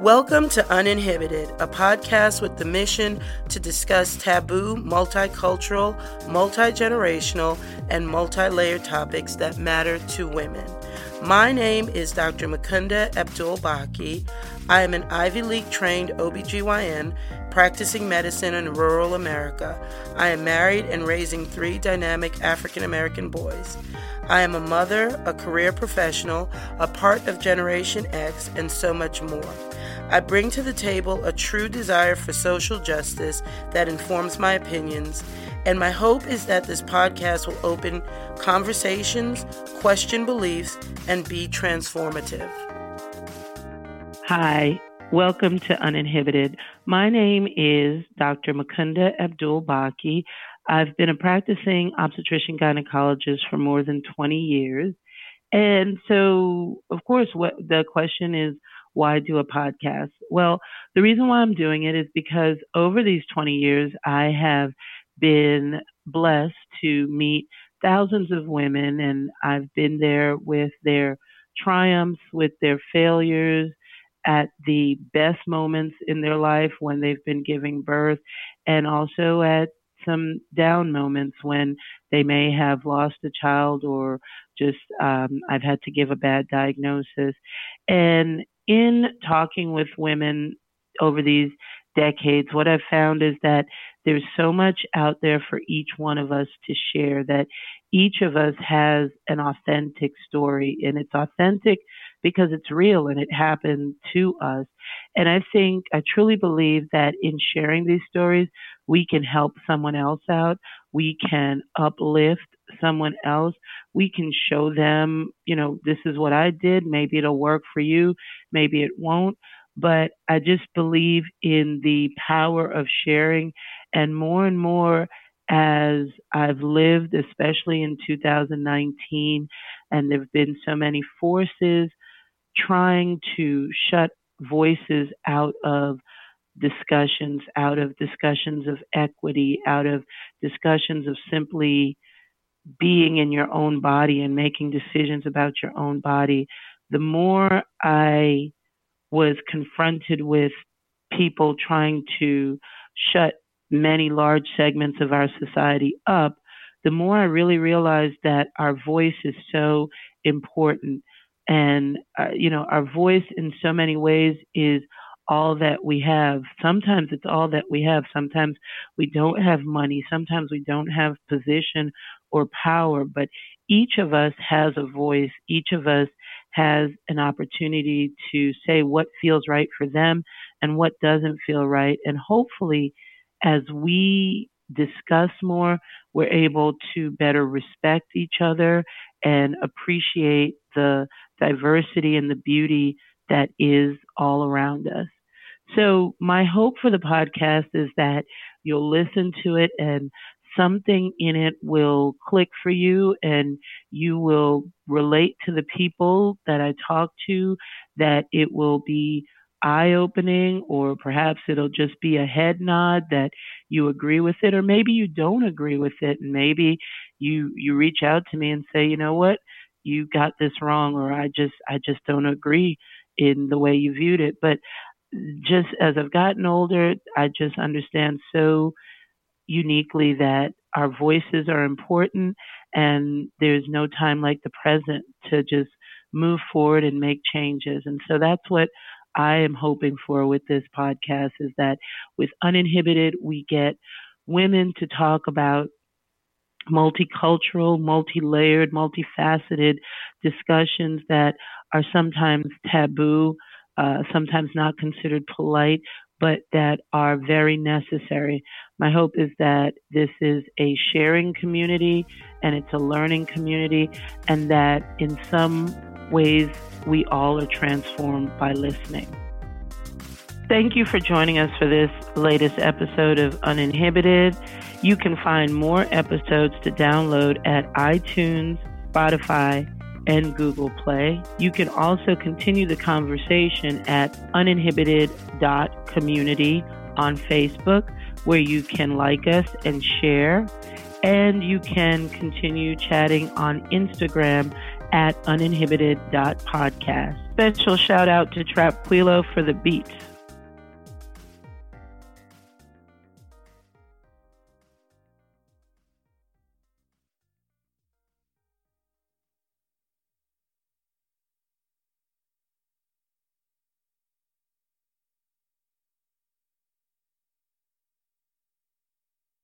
Welcome to Uninhibited, a podcast with the mission to discuss taboo, multicultural, multi generational, and multi layered topics that matter to women. My name is Dr. Mukunda Abdul Baki. I am an Ivy League trained OBGYN practicing medicine in rural America. I am married and raising three dynamic African American boys. I am a mother, a career professional, a part of Generation X, and so much more. I bring to the table a true desire for social justice that informs my opinions, and my hope is that this podcast will open conversations, question beliefs, and be transformative. Hi, welcome to Uninhibited. My name is Dr. Mukunda Abdul Baki. I've been a practicing obstetrician gynecologist for more than 20 years. And so, of course, what the question is, why do a podcast? Well, the reason why I'm doing it is because over these 20 years, I have been blessed to meet thousands of women, and I've been there with their triumphs, with their failures, at the best moments in their life when they've been giving birth, and also at some down moments when they may have lost a child or just um, I've had to give a bad diagnosis. And in talking with women over these decades, what I've found is that there's so much out there for each one of us to share that each of us has an authentic story and it's authentic because it's real and it happened to us. And I think, I truly believe that in sharing these stories, we can help someone else out. We can uplift someone else. We can show them, you know, this is what I did. Maybe it'll work for you. Maybe it won't. But I just believe in the power of sharing and more and more as I've lived, especially in 2019, and there have been so many forces trying to shut voices out of discussions, out of discussions of equity, out of discussions of simply being in your own body and making decisions about your own body, the more I was confronted with people trying to shut many large segments of our society up, the more I really realized that our voice is so important. And, uh, you know, our voice in so many ways is all that we have. Sometimes it's all that we have. Sometimes we don't have money. Sometimes we don't have position or power, but each of us has a voice. Each of us has an opportunity to say what feels right for them and what doesn't feel right. And hopefully, as we discuss more, we're able to better respect each other and appreciate the diversity and the beauty that is all around us. So, my hope for the podcast is that you'll listen to it and something in it will click for you and you will relate to the people that I talk to, that it will be eye opening, or perhaps it'll just be a head nod that you agree with it, or maybe you don't agree with it, and maybe you you reach out to me and say, you know what, you got this wrong, or I just I just don't agree in the way you viewed it. But just as I've gotten older, I just understand so uniquely that our voices are important and there's no time like the present to just move forward and make changes. And so that's what I am hoping for with this podcast is that with Uninhibited, we get women to talk about multicultural, multi-layered, multifaceted discussions that are sometimes taboo, uh, sometimes not considered polite, but that are very necessary. My hope is that this is a sharing community and it's a learning community, and that in some ways we all are transformed by listening. Thank you for joining us for this latest episode of Uninhibited. You can find more episodes to download at iTunes, Spotify, and Google Play. You can also continue the conversation at uninhibited.community on Facebook, where you can like us and share. And you can continue chatting on Instagram at uninhibited.podcast. Special shout out to Trap Quilo for the beats.